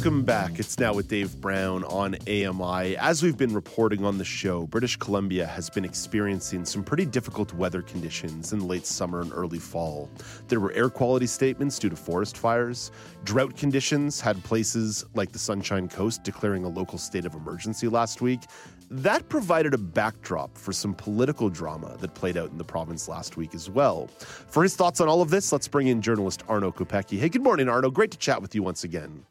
Welcome back. It's now with Dave Brown on AMI. As we've been reporting on the show, British Columbia has been experiencing some pretty difficult weather conditions in late summer and early fall. There were air quality statements due to forest fires. Drought conditions had places like the Sunshine Coast declaring a local state of emergency last week. That provided a backdrop for some political drama that played out in the province last week as well. For his thoughts on all of this, let's bring in journalist Arno Kopecky. Hey, good morning, Arno. Great to chat with you once again.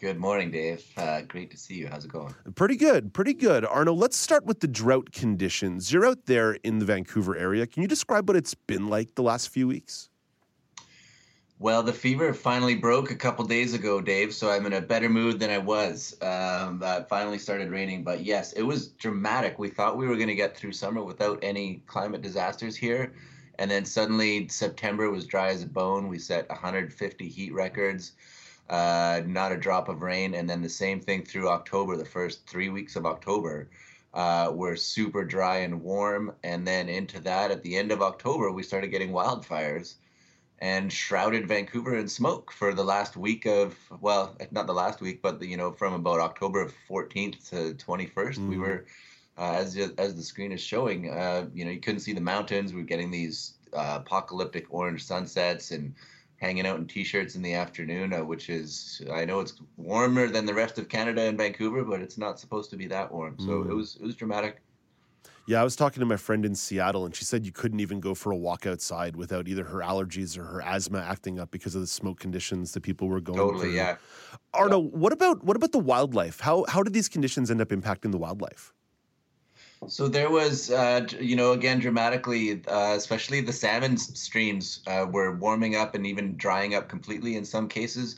Good morning, Dave. Uh, great to see you. How's it going? Pretty good, pretty good. Arno, let's start with the drought conditions. You're out there in the Vancouver area. Can you describe what it's been like the last few weeks? Well, the fever finally broke a couple days ago, Dave. So I'm in a better mood than I was. Um, uh, finally started raining, but yes, it was dramatic. We thought we were going to get through summer without any climate disasters here, and then suddenly September was dry as a bone. We set 150 heat records uh, not a drop of rain, and then the same thing through October. The first three weeks of October uh, were super dry and warm, and then into that at the end of October we started getting wildfires and shrouded Vancouver in smoke for the last week of well, not the last week, but the, you know from about October 14th to 21st, mm. we were uh, as as the screen is showing, uh, you know, you couldn't see the mountains. We were getting these uh, apocalyptic orange sunsets and hanging out in t-shirts in the afternoon, uh, which is I know it's warmer than the rest of Canada and Vancouver, but it's not supposed to be that warm. So mm. it was it was dramatic. Yeah, I was talking to my friend in Seattle, and she said you couldn't even go for a walk outside without either her allergies or her asthma acting up because of the smoke conditions that people were going totally, through. yeah. Arno, yeah. what about what about the wildlife? How how did these conditions end up impacting the wildlife? So there was, uh, you know, again, dramatically, uh, especially the salmon streams uh, were warming up and even drying up completely in some cases.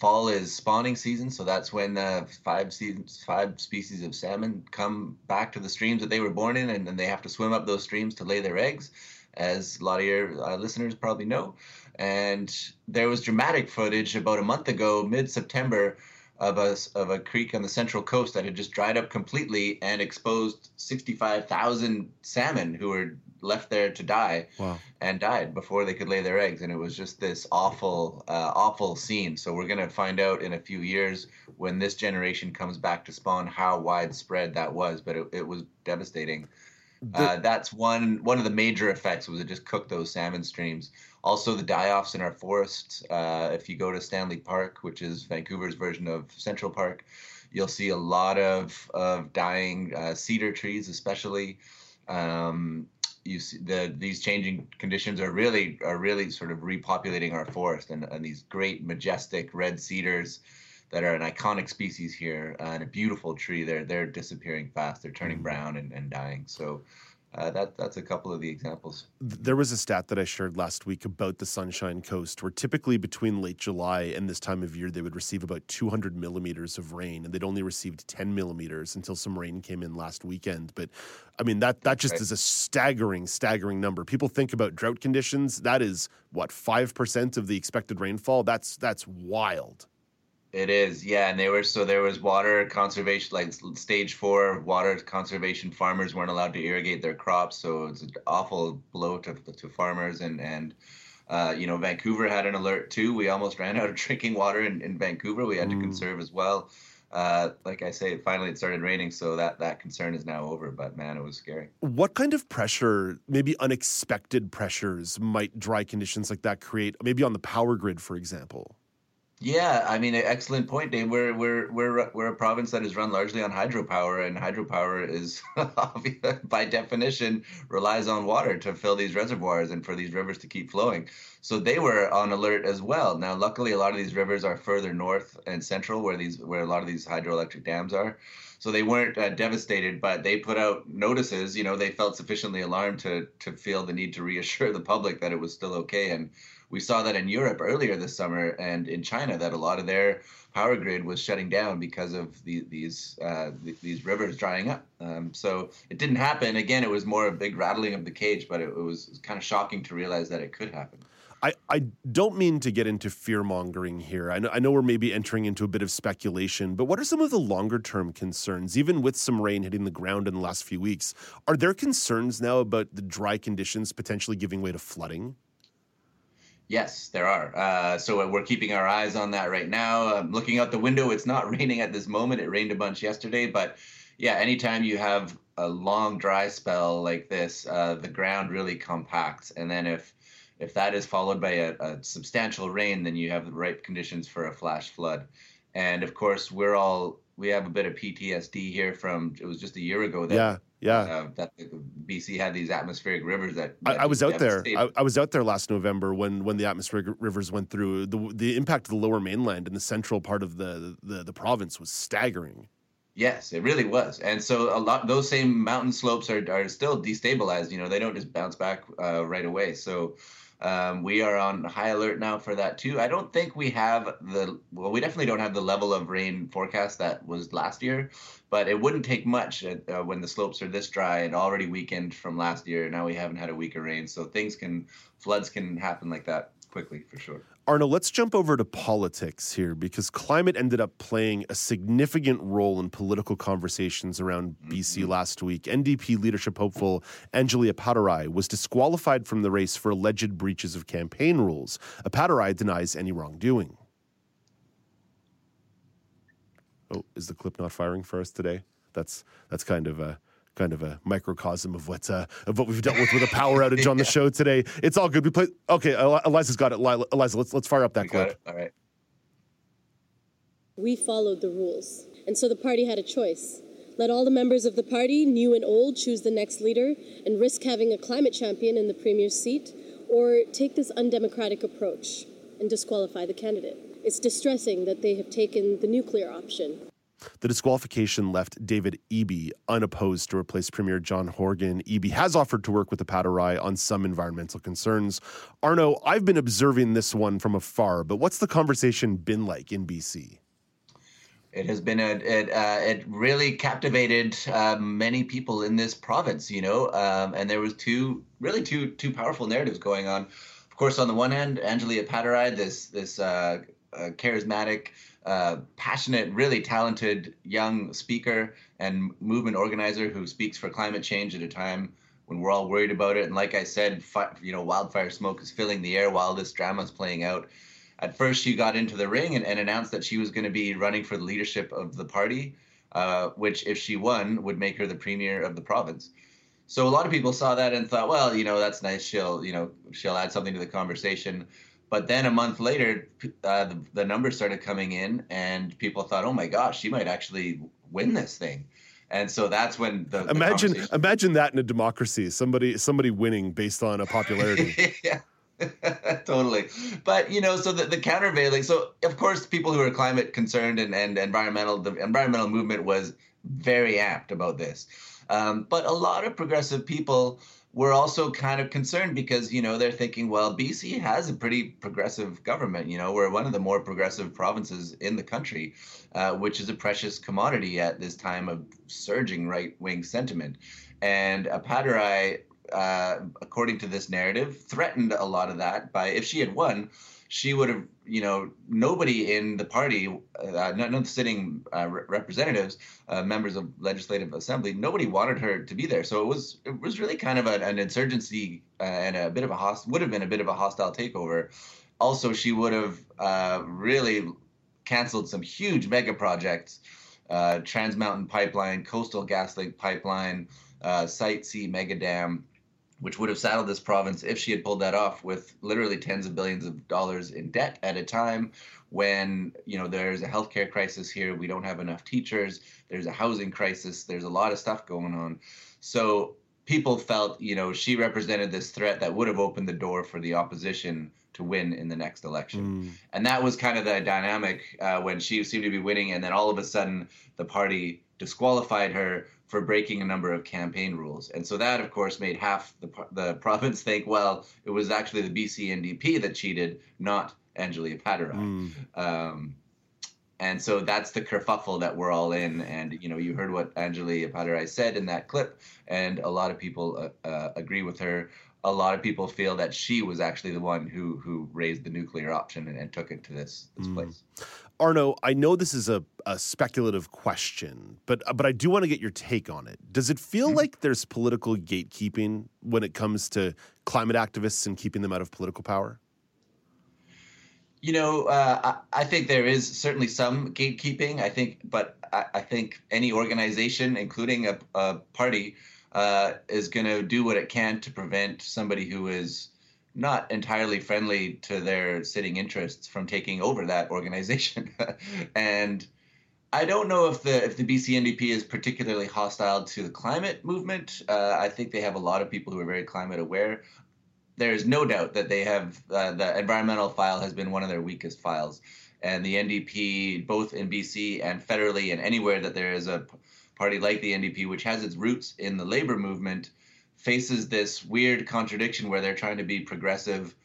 Fall is spawning season, so that's when uh, five seasons, five species of salmon come back to the streams that they were born in, and then they have to swim up those streams to lay their eggs, as a lot of your uh, listeners probably know. And there was dramatic footage about a month ago, mid-September, of a, of a creek on the central coast that had just dried up completely and exposed 65,000 salmon who were left there to die wow. and died before they could lay their eggs. And it was just this awful, uh, awful scene. So we're going to find out in a few years when this generation comes back to spawn how widespread that was. But it, it was devastating. Uh, that's one one of the major effects was it just cooked those salmon streams. Also, the die-offs in our forests. Uh, if you go to Stanley Park, which is Vancouver's version of Central Park, you'll see a lot of of dying uh, cedar trees, especially. Um, you see the these changing conditions are really are really sort of repopulating our forest and, and these great majestic red cedars that are an iconic species here uh, and a beautiful tree they're they're disappearing fast they're turning mm. brown and, and dying so uh, that that's a couple of the examples. There was a stat that I shared last week about the Sunshine Coast, where typically between late July and this time of year, they would receive about 200 millimeters of rain, and they'd only received 10 millimeters until some rain came in last weekend. But I mean, that that just right. is a staggering, staggering number. People think about drought conditions. That is what five percent of the expected rainfall. That's that's wild. It is, yeah, and they were so there was water conservation, like stage four water conservation. Farmers weren't allowed to irrigate their crops, so it's an awful blow to to farmers. And and uh, you know, Vancouver had an alert too. We almost ran out of drinking water in, in Vancouver. We had mm. to conserve as well. Uh, like I say, finally it started raining, so that that concern is now over. But man, it was scary. What kind of pressure, maybe unexpected pressures, might dry conditions like that create? Maybe on the power grid, for example. Yeah, I mean, excellent point, Dave. We're we're we're we're a province that is run largely on hydropower, and hydropower is, by definition, relies on water to fill these reservoirs and for these rivers to keep flowing. So they were on alert as well. Now, luckily, a lot of these rivers are further north and central, where these where a lot of these hydroelectric dams are. So they weren't uh, devastated, but they put out notices. You know, they felt sufficiently alarmed to to feel the need to reassure the public that it was still okay and we saw that in Europe earlier this summer and in China that a lot of their power grid was shutting down because of the, these uh, these rivers drying up. Um, so it didn't happen. Again, it was more a big rattling of the cage, but it, it was kind of shocking to realize that it could happen. I, I don't mean to get into fear mongering here. I know, I know we're maybe entering into a bit of speculation, but what are some of the longer term concerns, even with some rain hitting the ground in the last few weeks? Are there concerns now about the dry conditions potentially giving way to flooding? Yes, there are. Uh, so we're keeping our eyes on that right now. Um, looking out the window, it's not raining at this moment. It rained a bunch yesterday, but yeah, anytime you have a long dry spell like this, uh, the ground really compacts, and then if if that is followed by a, a substantial rain, then you have the ripe conditions for a flash flood. And of course, we're all we have a bit of PTSD here from it was just a year ago that yeah yeah. Uh, that BC had these atmospheric rivers that, that I, I, was out there. I, I, was out there last November when when the atmospheric rivers went through. The the impact of the lower mainland and the central part of the the, the province was staggering Yes, it really was, and so a lot those same mountain slopes are are still destabilized. You know, they don't just bounce back uh, right away. So um, we are on high alert now for that too. I don't think we have the well, we definitely don't have the level of rain forecast that was last year, but it wouldn't take much uh, when the slopes are this dry and already weakened from last year. Now we haven't had a week of rain, so things can floods can happen like that quickly for sure. Arno, let's jump over to politics here because climate ended up playing a significant role in political conversations around mm-hmm. BC last week. NDP leadership hopeful Anjali Appadurai was disqualified from the race for alleged breaches of campaign rules. Appadurai denies any wrongdoing. Oh, is the clip not firing for us today? That's that's kind of a kind of a microcosm of what uh, of what we've dealt with with a power outage on the show today. It's all good. We play. Okay, Eliza's got it. Eliza, let's let's fire up that clip. All right. We followed the rules, and so the party had a choice. Let all the members of the party, new and old, choose the next leader and risk having a climate champion in the premier's seat, or take this undemocratic approach and disqualify the candidate. It's distressing that they have taken the nuclear option the disqualification left David Eby unopposed to replace Premier John Horgan. Eby has offered to work with the Appadurai on some environmental concerns. Arno, I've been observing this one from afar, but what's the conversation been like in BC? It has been a it, uh, it really captivated uh, many people in this province, you know, um, and there was two really two two powerful narratives going on. Of course, on the one hand, Anjali Appadurai, this this uh, uh charismatic uh, passionate, really talented young speaker and movement organizer who speaks for climate change at a time when we're all worried about it. And like I said, fi- you know, wildfire smoke is filling the air while this drama is playing out. At first, she got into the ring and, and announced that she was going to be running for the leadership of the party, uh, which, if she won, would make her the premier of the province. So a lot of people saw that and thought, well, you know, that's nice. She'll, you know, she'll add something to the conversation. But then a month later, uh, the, the numbers started coming in, and people thought, "Oh my gosh, she might actually win this thing." And so that's when the, imagine imagine that in a democracy, somebody somebody winning based on a popularity. yeah. totally. But you know, so the, the countervailing so of course people who are climate concerned and, and environmental the environmental movement was very apt about this. Um, but a lot of progressive people we're also kind of concerned because you know they're thinking well bc has a pretty progressive government you know we're one of the more progressive provinces in the country uh, which is a precious commodity at this time of surging right-wing sentiment. And Appadurai, uh, according to this narrative threatened a lot of that by if she had won she would have, you know, nobody in the party, uh, none of the sitting uh, representatives, uh, members of legislative assembly, nobody wanted her to be there. So it was it was really kind of an insurgency uh, and a bit of a host would have been a bit of a hostile takeover. Also, she would have uh, really canceled some huge mega projects, uh, Trans Mountain Pipeline, Coastal gas GasLink Pipeline, Site C mega dam which would have saddled this province if she had pulled that off with literally tens of billions of dollars in debt at a time when you know there's a healthcare crisis here we don't have enough teachers there's a housing crisis there's a lot of stuff going on so people felt you know she represented this threat that would have opened the door for the opposition to win in the next election mm. and that was kind of the dynamic uh, when she seemed to be winning and then all of a sudden the party disqualified her for breaking a number of campaign rules. And so that, of course, made half the, the province think, well, it was actually the BC NDP that cheated, not Anjali Appadurai. Mm. Um, and so that's the kerfuffle that we're all in. And, you know, you heard what Anjali Appadurai said in that clip, and a lot of people uh, uh, agree with her. A lot of people feel that she was actually the one who who raised the nuclear option and, and took it to this, this mm. place. Arno, I know this is a, a speculative question, but but I do want to get your take on it. Does it feel mm-hmm. like there's political gatekeeping when it comes to climate activists and keeping them out of political power? You know, uh, I, I, think there is certainly some gatekeeping. I think, but I, I think any organization, including a, a party, uh, is going to do what it can to prevent somebody who is not entirely friendly to their sitting interests from taking over that organization. and I don't know if the if the BC NDP is particularly hostile to the climate movement. Uh, I think they have a lot of people who are very climate aware. There is no doubt that they have uh, the environmental file has been one of their weakest files, and the NDP, both in BC and federally, and anywhere that there is a party like the NDP, which has its roots in the labor movement, faces this weird contradiction where they're trying to be progressive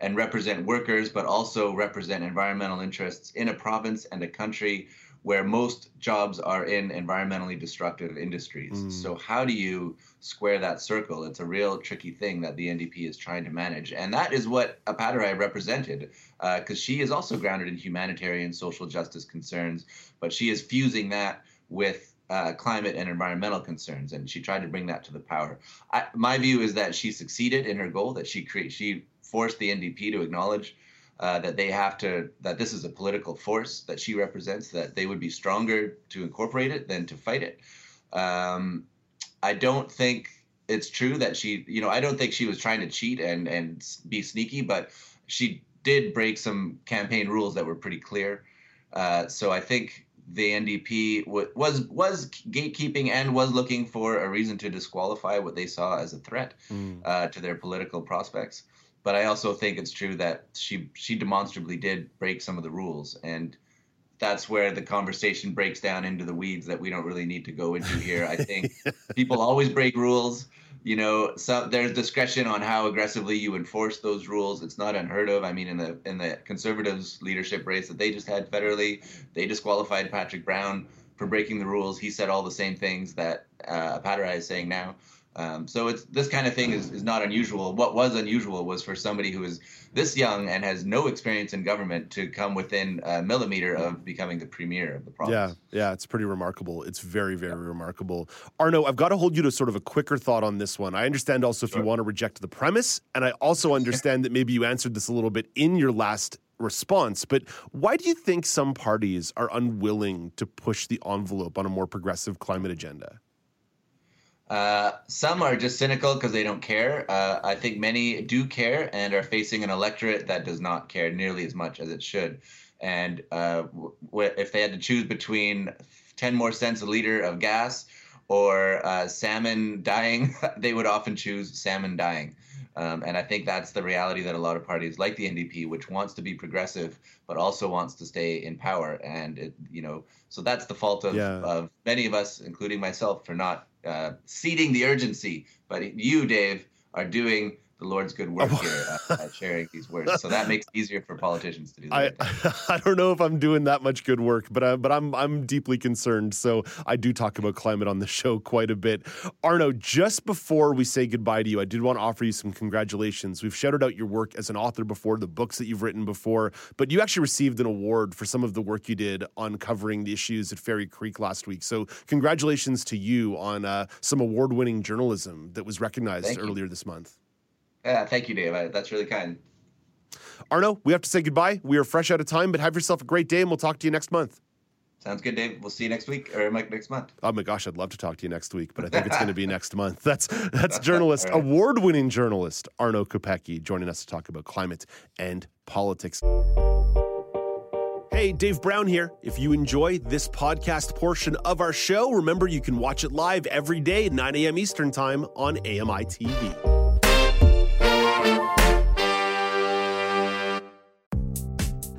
and represent workers, but also represent environmental interests in a province and a country where most jobs are in environmentally destructive industries. Mm. So, how do you square that circle? It's a real tricky thing that the NDP is trying to manage. And that is what Appadurai represented, because uh, she is also grounded in humanitarian social justice concerns, but she is fusing that with uh, climate and environmental concerns, and she tried to bring that to the power. I, my view is that she succeeded in her goal. That she cre- she forced the NDP to acknowledge uh, that they have to that this is a political force that she represents. That they would be stronger to incorporate it than to fight it. Um, I don't think it's true that she, you know, I don't think she was trying to cheat and and be sneaky, but she did break some campaign rules that were pretty clear. Uh, so I think the NDP w- was was gatekeeping and was looking for a reason to disqualify what they saw as a threat mm. uh, to their political prospects. But I also think it's true that she she demonstrably did break some of the rules, and that's where the conversation breaks down into the weeds that we don't really need to go into here. I think people always break rules you know, so there's discretion on how aggressively you enforce those rules. It's not unheard of. I mean, in the in the conservatives leadership race that they just had federally, they disqualified Patrick Brown for breaking the rules. He said all the same things that uh, Appadurai is saying now. Um, so it's this kind of thing is, is not unusual. What was unusual was for somebody who is this young and has no experience in government to come within a millimeter of becoming the premier of the province. Yeah, yeah, it's pretty remarkable. It's very, very yeah. remarkable. Arno, I've got to hold you to sort of a quicker thought on this one. I understand also if sure. you want to reject the premise, and I also understand that maybe you answered this a little bit in your last response, but why do you think some parties are unwilling to push the envelope on a more progressive climate agenda? Uh, some are just cynical because they don't care. Uh, I think many do care and are facing an electorate that does not care nearly as much as it should. And uh, w- if they had to choose between 10 more cents a liter of gas or uh, salmon dying, they would often choose salmon dying. Um, and I think that's the reality that a lot of parties like the NDP, which wants to be progressive but also wants to stay in power, and it, you know, so that's the fault of, yeah. of many of us, including myself, for not uh, seeding the urgency. But you, Dave, are doing the Lord's good work here uh, sharing these words. So that makes it easier for politicians to do that. I, I don't know if I'm doing that much good work, but I, but I'm I'm deeply concerned. So I do talk about climate on the show quite a bit. Arno, just before we say goodbye to you, I did want to offer you some congratulations. We've shouted out your work as an author before, the books that you've written before, but you actually received an award for some of the work you did on covering the issues at Fairy Creek last week. So congratulations to you on uh, some award-winning journalism that was recognized Thank earlier you. this month. Yeah, thank you, Dave. I, that's really kind. Arno, we have to say goodbye. We are fresh out of time, but have yourself a great day, and we'll talk to you next month. Sounds good, Dave. We'll see you next week or next month. Oh my gosh, I'd love to talk to you next week, but I think it's going to be next month. That's that's journalist, right. award-winning journalist Arno Kopecky joining us to talk about climate and politics. Hey, Dave Brown here. If you enjoy this podcast portion of our show, remember you can watch it live every day at 9 a.m. Eastern Time on AMI TV.